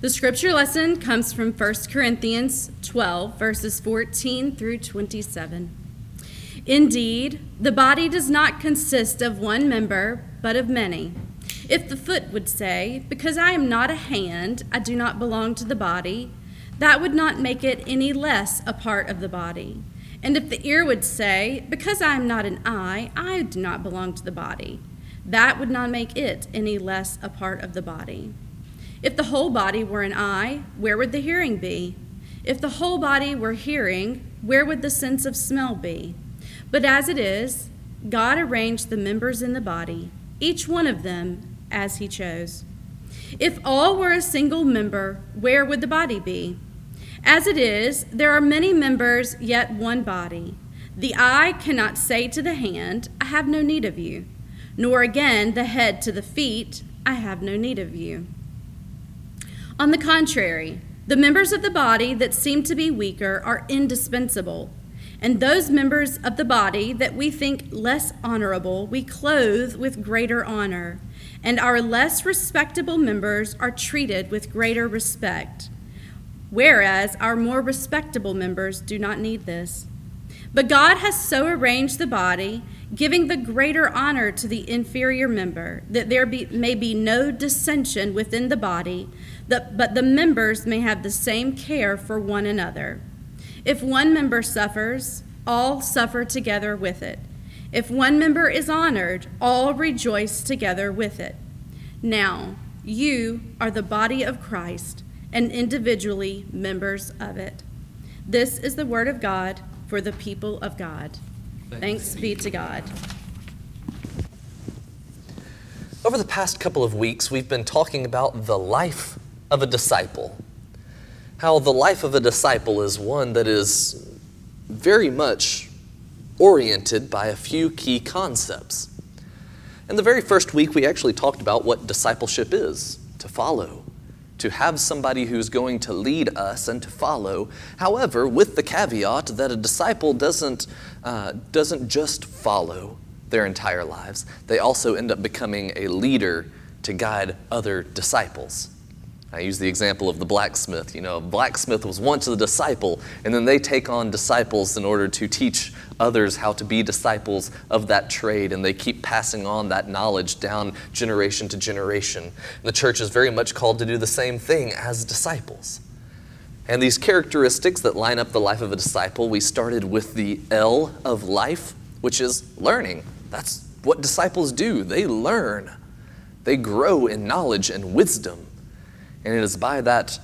The scripture lesson comes from 1 Corinthians 12, verses 14 through 27. Indeed, the body does not consist of one member, but of many. If the foot would say, Because I am not a hand, I do not belong to the body, that would not make it any less a part of the body. And if the ear would say, Because I am not an eye, I do not belong to the body, that would not make it any less a part of the body. If the whole body were an eye, where would the hearing be? If the whole body were hearing, where would the sense of smell be? But as it is, God arranged the members in the body, each one of them as he chose. If all were a single member, where would the body be? As it is, there are many members, yet one body. The eye cannot say to the hand, I have no need of you, nor again the head to the feet, I have no need of you. On the contrary, the members of the body that seem to be weaker are indispensable. And those members of the body that we think less honorable, we clothe with greater honor. And our less respectable members are treated with greater respect. Whereas our more respectable members do not need this. But God has so arranged the body, giving the greater honor to the inferior member, that there be, may be no dissension within the body the, but the members may have the same care for one another. If one member suffers, all suffer together with it. If one member is honored, all rejoice together with it. Now, you are the body of Christ and individually members of it. This is the word of God for the people of God. Thanks, Thanks be to God. Over the past couple of weeks, we've been talking about the life of a disciple. How the life of a disciple is one that is very much oriented by a few key concepts. In the very first week, we actually talked about what discipleship is to follow, to have somebody who's going to lead us and to follow. However, with the caveat that a disciple doesn't, uh, doesn't just follow their entire lives, they also end up becoming a leader to guide other disciples. I use the example of the blacksmith. You know, a blacksmith was once a disciple, and then they take on disciples in order to teach others how to be disciples of that trade, and they keep passing on that knowledge down generation to generation. the church is very much called to do the same thing as disciples. And these characteristics that line up the life of a disciple, we started with the L of life, which is learning. That's what disciples do. They learn, they grow in knowledge and wisdom. And it is by that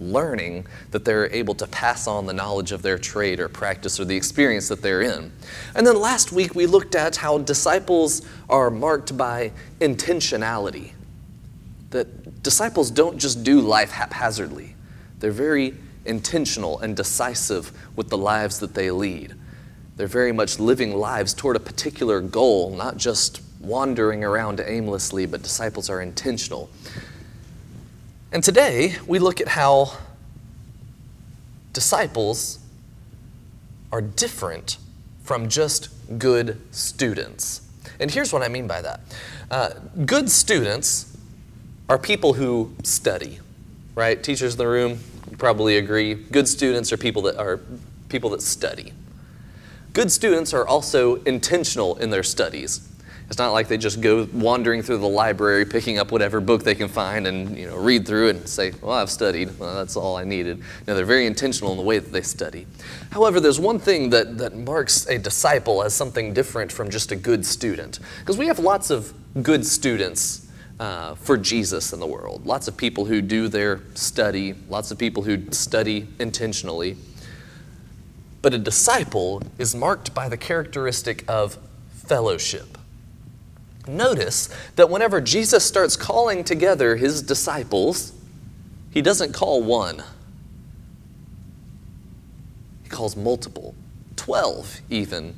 learning that they're able to pass on the knowledge of their trade or practice or the experience that they're in. And then last week we looked at how disciples are marked by intentionality. That disciples don't just do life haphazardly, they're very intentional and decisive with the lives that they lead. They're very much living lives toward a particular goal, not just wandering around aimlessly, but disciples are intentional. And today, we look at how disciples are different from just good students. And here's what I mean by that uh, good students are people who study, right? Teachers in the room probably agree. Good students are people that are people that study. Good students are also intentional in their studies. It's not like they just go wandering through the library, picking up whatever book they can find and you know, read through and say, Well, I've studied. Well, that's all I needed. No, they're very intentional in the way that they study. However, there's one thing that, that marks a disciple as something different from just a good student. Because we have lots of good students uh, for Jesus in the world. Lots of people who do their study, lots of people who study intentionally. But a disciple is marked by the characteristic of fellowship. Notice that whenever Jesus starts calling together his disciples, he doesn't call one, he calls multiple, 12 even,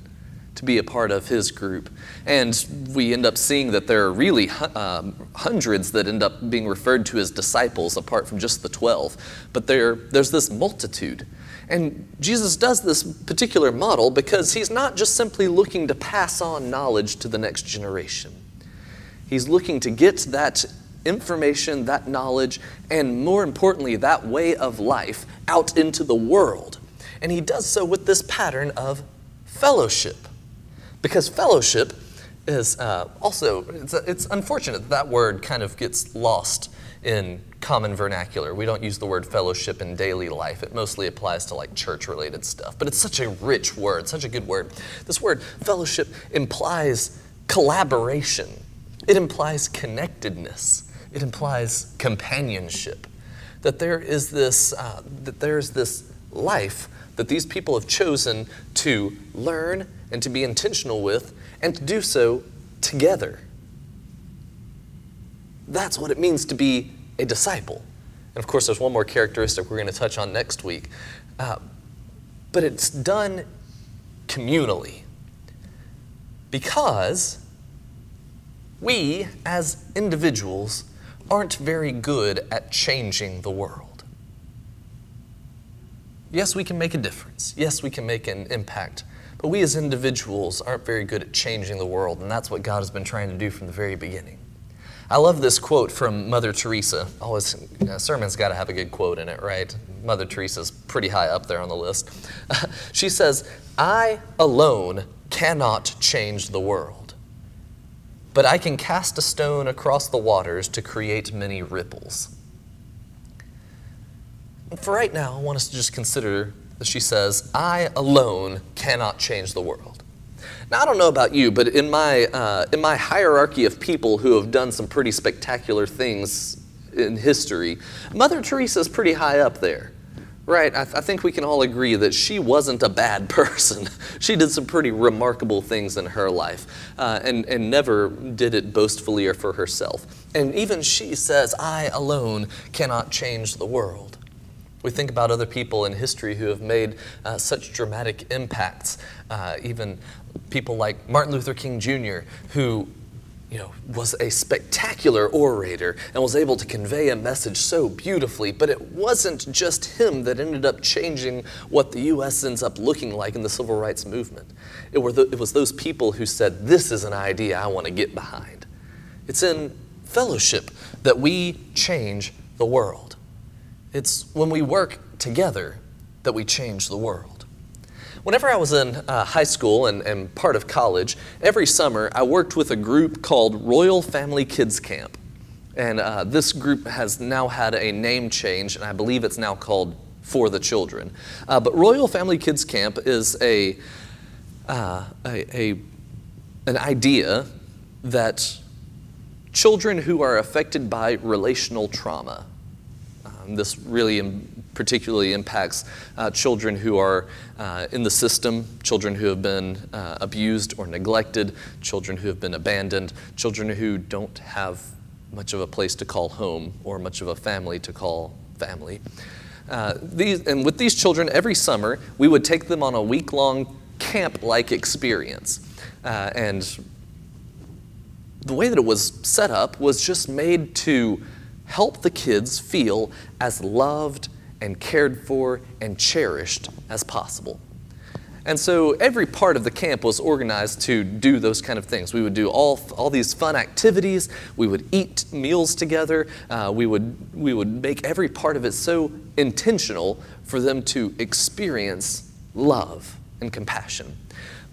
be a part of his group. And we end up seeing that there are really um, hundreds that end up being referred to as disciples apart from just the 12. But there, there's this multitude. And Jesus does this particular model because he's not just simply looking to pass on knowledge to the next generation. He's looking to get that information, that knowledge, and more importantly, that way of life out into the world. And he does so with this pattern of fellowship. Because fellowship is uh, also, it's, it's unfortunate that, that word kind of gets lost in common vernacular. We don't use the word fellowship in daily life. It mostly applies to like church related stuff. But it's such a rich word, such a good word. This word fellowship implies collaboration, it implies connectedness, it implies companionship. That there is this, uh, that there's this life that these people have chosen to learn and to be intentional with and to do so together. That's what it means to be a disciple. And of course, there's one more characteristic we're going to touch on next week. Uh, but it's done communally because we, as individuals, aren't very good at changing the world. Yes, we can make a difference. Yes, we can make an impact. But we as individuals aren't very good at changing the world, and that's what God has been trying to do from the very beginning. I love this quote from Mother Teresa. Always, a uh, sermon's got to have a good quote in it, right? Mother Teresa's pretty high up there on the list. she says, I alone cannot change the world, but I can cast a stone across the waters to create many ripples. For right now, I want us to just consider that she says, I alone cannot change the world. Now, I don't know about you, but in my, uh, in my hierarchy of people who have done some pretty spectacular things in history, Mother Teresa is pretty high up there. Right, I, th- I, think we can all agree that she wasn't a bad person. she did some pretty remarkable things in her life uh, and, and never did it boastfully or for herself. And even she says, I alone cannot change the world. We think about other people in history who have made uh, such dramatic impacts, uh, even people like Martin Luther King Jr., who you know, was a spectacular orator and was able to convey a message so beautifully, but it wasn't just him that ended up changing what the U.S. ends up looking like in the civil rights movement. It, were the, it was those people who said, This is an idea I want to get behind. It's in fellowship that we change the world. It's when we work together that we change the world. Whenever I was in uh, high school and, and part of college, every summer I worked with a group called Royal Family Kids Camp. And uh, this group has now had a name change, and I believe it's now called For the Children. Uh, but Royal Family Kids Camp is a, uh, a, a, an idea that children who are affected by relational trauma, um, this really particularly impacts uh, children who are uh, in the system, children who have been uh, abused or neglected, children who have been abandoned, children who don't have much of a place to call home or much of a family to call family. Uh, these, and with these children, every summer, we would take them on a week long camp like experience. Uh, and the way that it was set up was just made to help the kids feel as loved and cared for and cherished as possible. And so every part of the camp was organized to do those kind of things. We would do all, all these fun activities. We would eat meals together. Uh, we, would, we would make every part of it so intentional for them to experience love and compassion.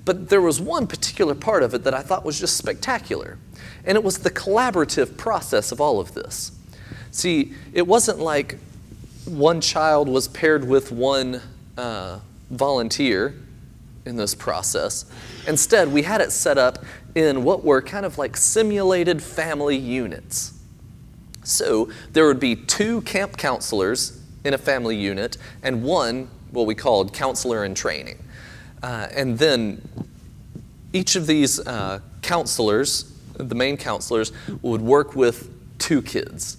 But there was one particular part of it that I thought was just spectacular, and it was the collaborative process of all of this. See, it wasn't like one child was paired with one uh, volunteer in this process. Instead, we had it set up in what were kind of like simulated family units. So there would be two camp counselors in a family unit and one, what we called counselor in training. Uh, and then each of these uh, counselors, the main counselors, would work with two kids.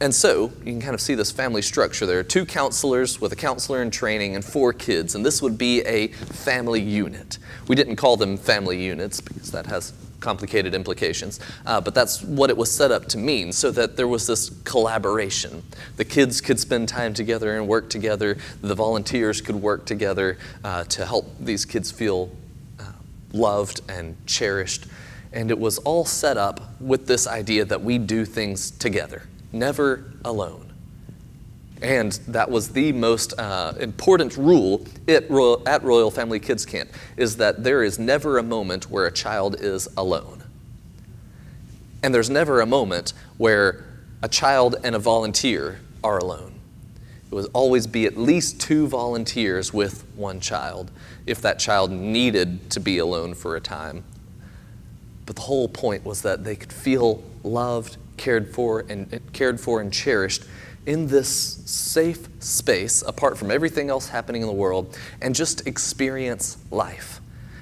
And so you can kind of see this family structure. There are two counselors with a counselor in training and four kids, and this would be a family unit. We didn't call them family units because that has complicated implications, uh, but that's what it was set up to mean so that there was this collaboration. The kids could spend time together and work together, the volunteers could work together uh, to help these kids feel uh, loved and cherished And it was all set up with this idea that we do things together, never alone. And that was the most uh, important rule at Royal, at Royal Family Kids Camp is that there is never a moment where a child is alone. And there's never a moment where a child and a volunteer are alone. It would always be at least two volunteers with one child if that child needed to be alone for a time. But the whole point was that they could feel loved, cared for, and cared for and cherished in this safe space apart from everything else happening in the world and just experience life.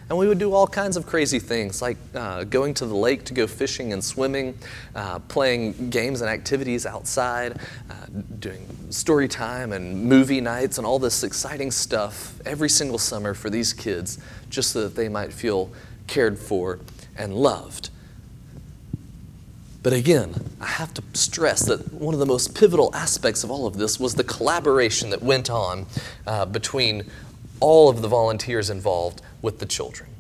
And we would do all kinds of crazy things like uh, going to the lake to go fishing and swimming, uh, playing games and activities outside, uh, doing story time and movie nights and all this exciting stuff every single summer for these kids just so that they might feel cared for and loved. But again, I have to stress that one of the most pivotal aspects of all of this was the collaboration that went on uh, between all of the volunteers involved with the children.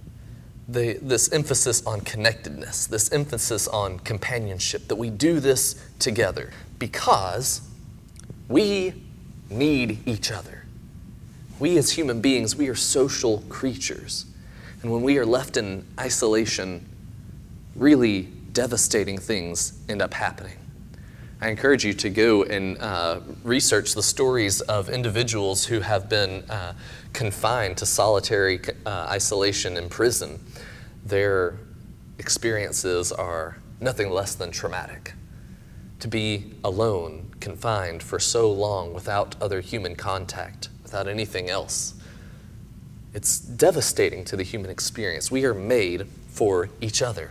The, this emphasis on connectedness, this emphasis on companionship, that we do this together because we need each other. We as human beings, we are social creatures. And when we are left in isolation, really devastating things end up happening. I encourage you to go and uh, research the stories of individuals who have been uh, confined to solitary uh, isolation in prison. Their experiences are nothing less than traumatic. To be alone, confined for so long without other human contact, without anything else, it's devastating to the human experience. We are made for each other.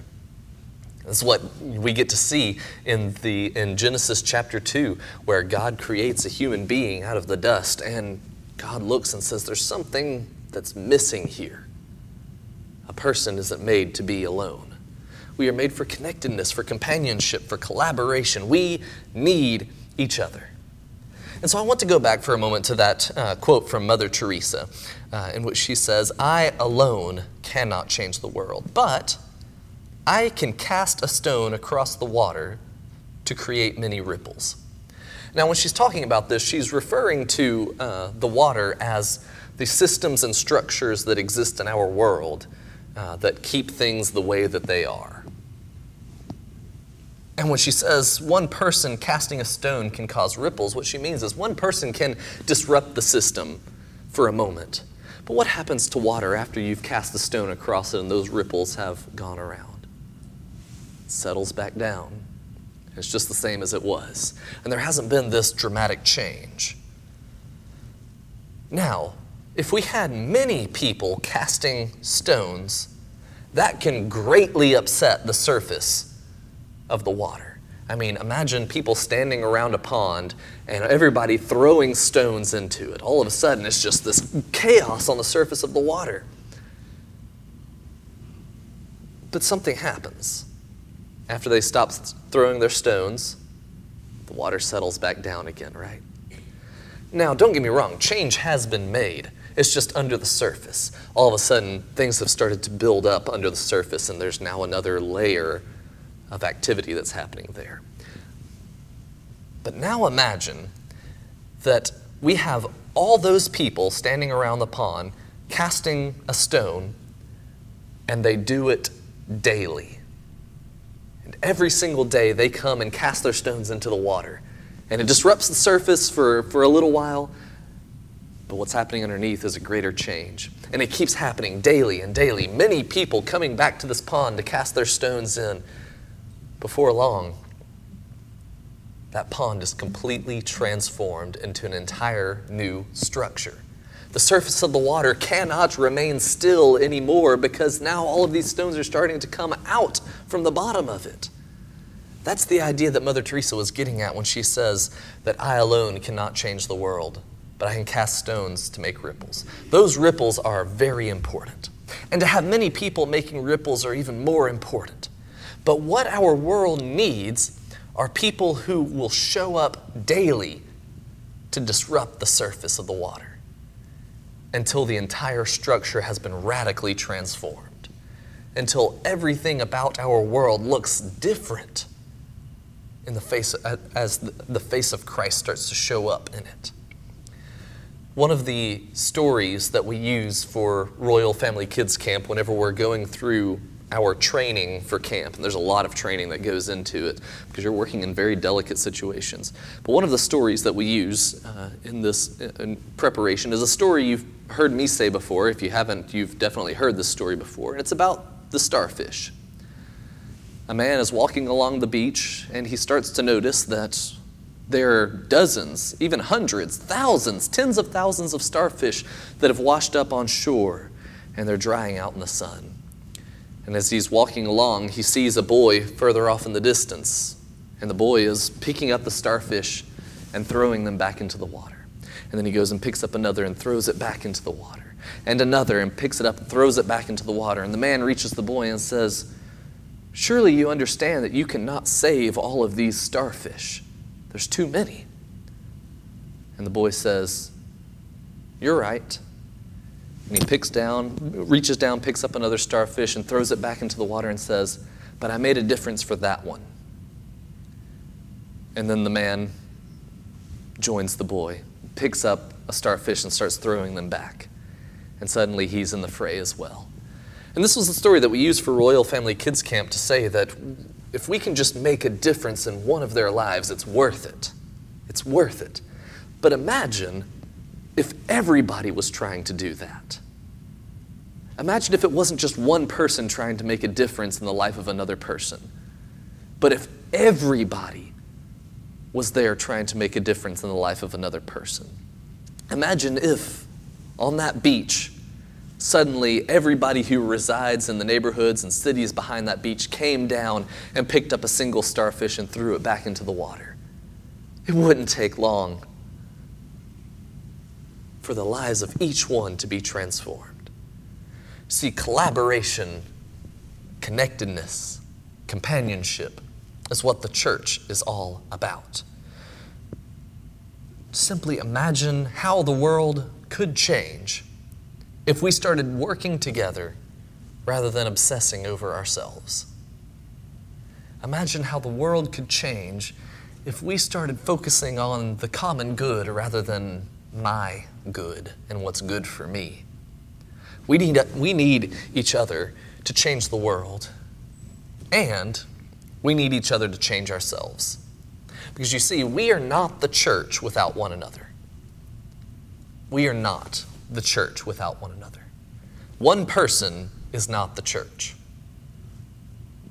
That's what we get to see in, the, in Genesis chapter 2, where God creates a human being out of the dust, and God looks and says, There's something that's missing here. A person isn't made to be alone. We are made for connectedness, for companionship, for collaboration. We need each other. And so I want to go back for a moment to that uh, quote from Mother Teresa, uh, in which she says, I alone cannot change the world, but I can cast a stone across the water to create many ripples. Now, when she's talking about this, she's referring to uh, the water as the systems and structures that exist in our world uh, that keep things the way that they are. And when she says one person casting a stone can cause ripples, what she means is one person can disrupt the system for a moment. But what happens to water after you've cast the stone across it and those ripples have gone around? It settles back down. It's just the same as it was. And there hasn't been this dramatic change. Now, if we had many people casting stones, that can greatly upset the surface of the water. I mean, imagine people standing around a pond and everybody throwing stones into it. All of a sudden, it's just this chaos on the surface of the water. But something happens. After they stop throwing their stones, the water settles back down again, right? Now, don't get me wrong, change has been made. It's just under the surface. All of a sudden, things have started to build up under the surface, and there's now another layer of activity that's happening there. But now imagine that we have all those people standing around the pond casting a stone, and they do it daily. And every single day they come and cast their stones into the water. And it disrupts the surface for, for a little while, but what's happening underneath is a greater change. And it keeps happening daily and daily. Many people coming back to this pond to cast their stones in. Before long, that pond is completely transformed into an entire new structure. The surface of the water cannot remain still anymore because now all of these stones are starting to come out from the bottom of it. That's the idea that Mother Teresa was getting at when she says that I alone cannot change the world, but I can cast stones to make ripples. Those ripples are very important. And to have many people making ripples are even more important. But what our world needs are people who will show up daily to disrupt the surface of the water until the entire structure has been radically transformed. until everything about our world looks different in the face as the face of Christ starts to show up in it. One of the stories that we use for Royal Family Kids Camp whenever we're going through our training for camp, and there's a lot of training that goes into it because you're working in very delicate situations. But one of the stories that we use uh, in this in preparation is a story you've heard me say before. If you haven't, you've definitely heard this story before, and it's about the starfish. A man is walking along the beach and he starts to notice that there are dozens, even hundreds, thousands, tens of thousands of starfish that have washed up on shore and they're drying out in the sun. And as he's walking along, he sees a boy further off in the distance. And the boy is picking up the starfish and throwing them back into the water. And then he goes and picks up another and throws it back into the water. And another and picks it up and throws it back into the water. And the man reaches the boy and says, Surely you understand that you cannot save all of these starfish. There's too many. And the boy says, You're right. And he picks down, reaches down, picks up another starfish, and throws it back into the water and says, But I made a difference for that one. And then the man joins the boy, picks up a starfish, and starts throwing them back. And suddenly he's in the fray as well. And this was the story that we used for Royal Family Kids Camp to say that if we can just make a difference in one of their lives, it's worth it. It's worth it. But imagine if everybody was trying to do that. Imagine if it wasn't just one person trying to make a difference in the life of another person, but if everybody was there trying to make a difference in the life of another person. Imagine if on that beach, suddenly everybody who resides in the neighborhoods and cities behind that beach came down and picked up a single starfish and threw it back into the water. It wouldn't take long for the lives of each one to be transformed. See, collaboration, connectedness, companionship is what the church is all about. Simply imagine how the world could change if we started working together rather than obsessing over ourselves. Imagine how the world could change if we started focusing on the common good rather than my good and what's good for me. We need, we need each other to change the world, and we need each other to change ourselves. Because you see, we are not the church without one another. We are not the church without one another. One person is not the church.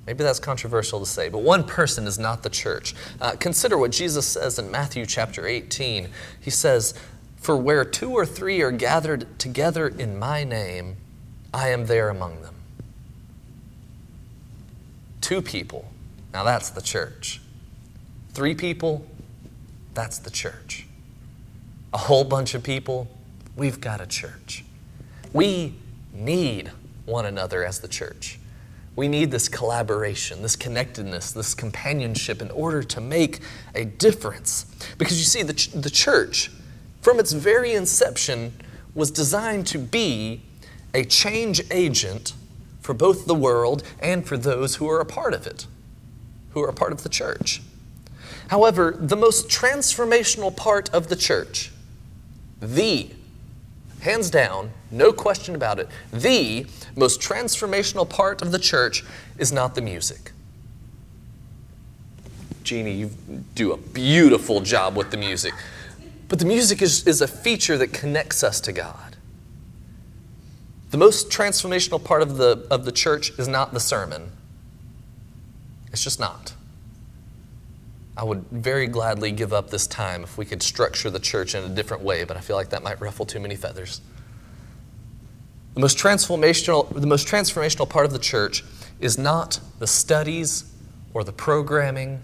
Maybe that's controversial to say, but one person is not the church. Uh, consider what Jesus says in Matthew chapter 18. He says, for where two or three are gathered together in my name, I am there among them. Two people, now that's the church. Three people, that's the church. A whole bunch of people, we've got a church. We need one another as the church. We need this collaboration, this connectedness, this companionship in order to make a difference. Because you see, the, the church, from its very inception, was designed to be a change agent for both the world and for those who are a part of it, who are a part of the church. However, the most transformational part of the church, the, hands down, no question about it, the most transformational part of the church is not the music. Jeannie, you do a beautiful job with the music. But the music is, is a feature that connects us to God. The most transformational part of the, of the church is not the sermon, it's just not. I would very gladly give up this time if we could structure the church in a different way, but I feel like that might ruffle too many feathers. The most transformational, the most transformational part of the church is not the studies or the programming,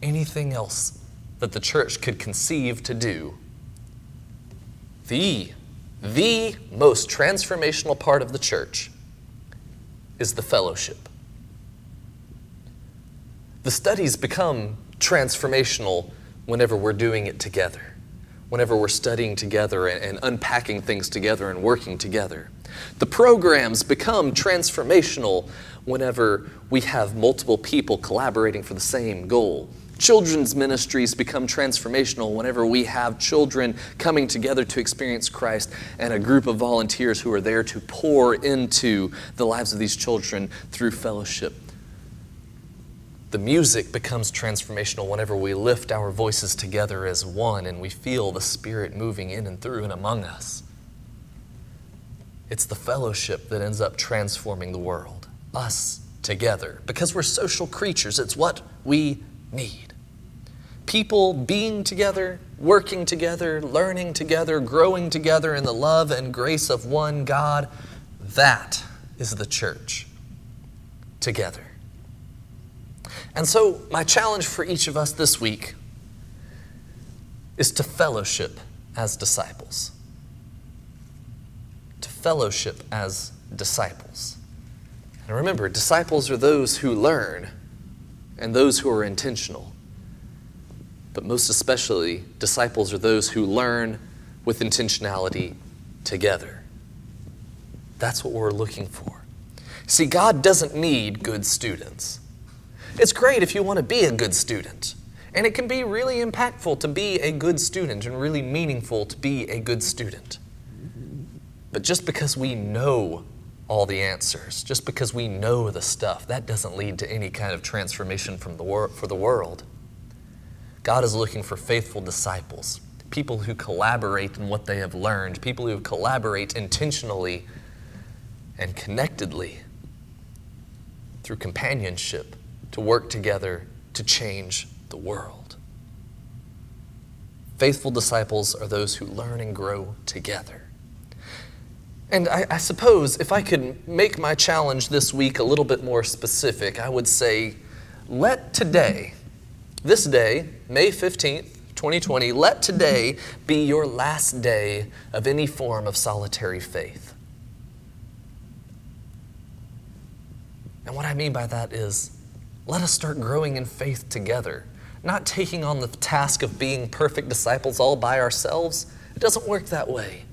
anything else that the church could conceive to do. The, the most transformational part of the church is the fellowship. The studies become transformational whenever we're doing it together. whenever we're studying together and, unpacking things together and working together. The programs become transformational whenever we have multiple people collaborating for the same goal. Children's ministries become transformational whenever we have children coming together to experience Christ and a group of volunteers who are there to pour into the lives of these children through fellowship. The music becomes transformational whenever we lift our voices together as one and we feel the Spirit moving in and through and among us. It's the fellowship that ends up transforming the world, us together, because we're social creatures. It's what we need. People being together, working together, learning together, growing together in the love and grace of one God, that is the church together. And so, my challenge for each of us this week is to fellowship as disciples. To fellowship as disciples. And remember, disciples are those who learn and those who are intentional. But most especially, disciples are those who learn with intentionality together. That's what we're looking for. See, God doesn't need good students. It's great if you want to be a good student. And it can be really impactful to be a good student and really meaningful to be a good student. But just because we know all the answers, just because we know the stuff, that doesn't lead to any kind of transformation from the wor- for the world. God is looking for faithful disciples, people who collaborate in what they have learned, people who collaborate intentionally and connectedly through companionship to work together to change the world. Faithful disciples are those who learn and grow together. And I, I, suppose if I could make my challenge this week a little bit more specific, I would say let today this day, May 15th, 2020, let today be your last day of any form of solitary faith. And what I mean by that is let us start growing in faith together, not taking on the task of being perfect disciples all by ourselves. It doesn't work that way.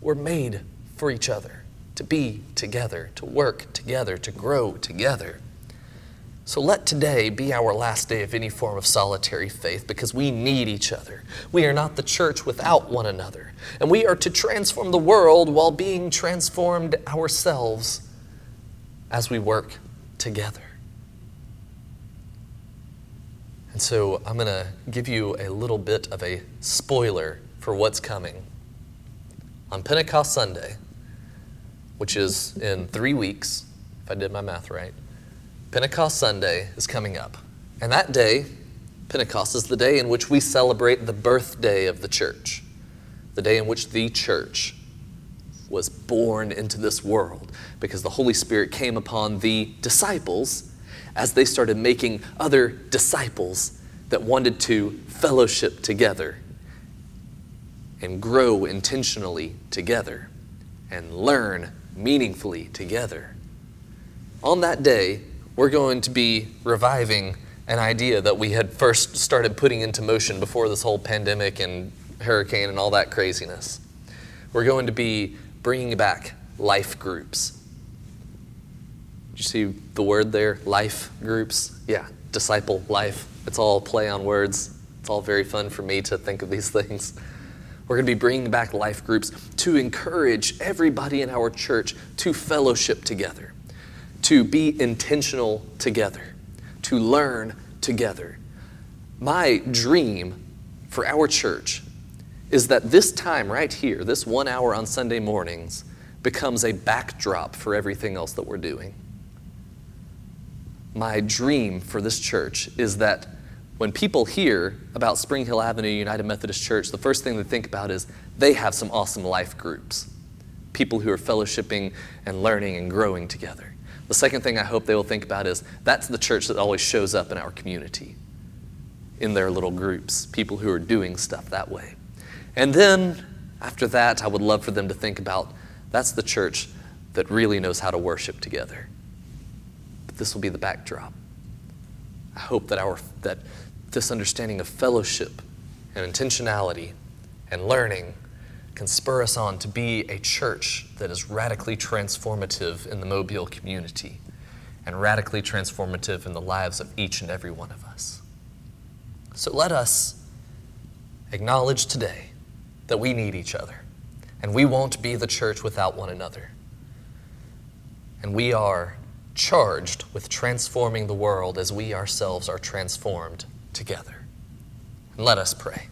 We're made for each other, to be together, to work together, to grow together. So let today be our last day of any form of solitary faith because we need each other. We are not the church without one another. And we are to transform the world while being transformed ourselves as we work together. And so I'm going to give you a little bit of a spoiler for what's coming. On Pentecost Sunday, which is in three weeks, if I did my math right, Pentecost Sunday is coming up. And that day, Pentecost, is the day in which we celebrate the birthday of the church, the day in which the church was born into this world because the Holy Spirit came upon the disciples as they started making other disciples that wanted to fellowship together and grow intentionally together and learn meaningfully together. On that day, we're going to be reviving an idea that we had first started putting into motion before this whole pandemic and hurricane and all that craziness. We're going to be bringing back life groups. You see the word there? Life groups? Yeah, disciple life. It's all play on words. It's all very fun for me to think of these things. We're going to be bringing back life groups to encourage everybody in our church to fellowship together to be intentional together, to learn together. My dream for our church is that this time right here, this one hour on Sunday mornings, becomes a backdrop for everything else that we're doing. My dream for this church is that when people hear about Spring Hill Avenue United Methodist Church, the first thing they think about is they have some awesome life groups. People who are fellowshipping and learning and growing together. The second thing I hope they will think about is that's the church that always shows up in our community, in their little groups, people who are doing stuff that way. And then after that, I would love for them to think about that's the church that really knows how to worship together. But this will be the backdrop. I hope that our that this understanding of fellowship and intentionality and learning can spur us on to be a church that is radically transformative in the Mobile community and radically transformative in the lives of each and every one of us. So let us acknowledge today that we need each other and we won't be the church without one another. And we are charged with transforming the world as we ourselves are transformed together. And let us pray.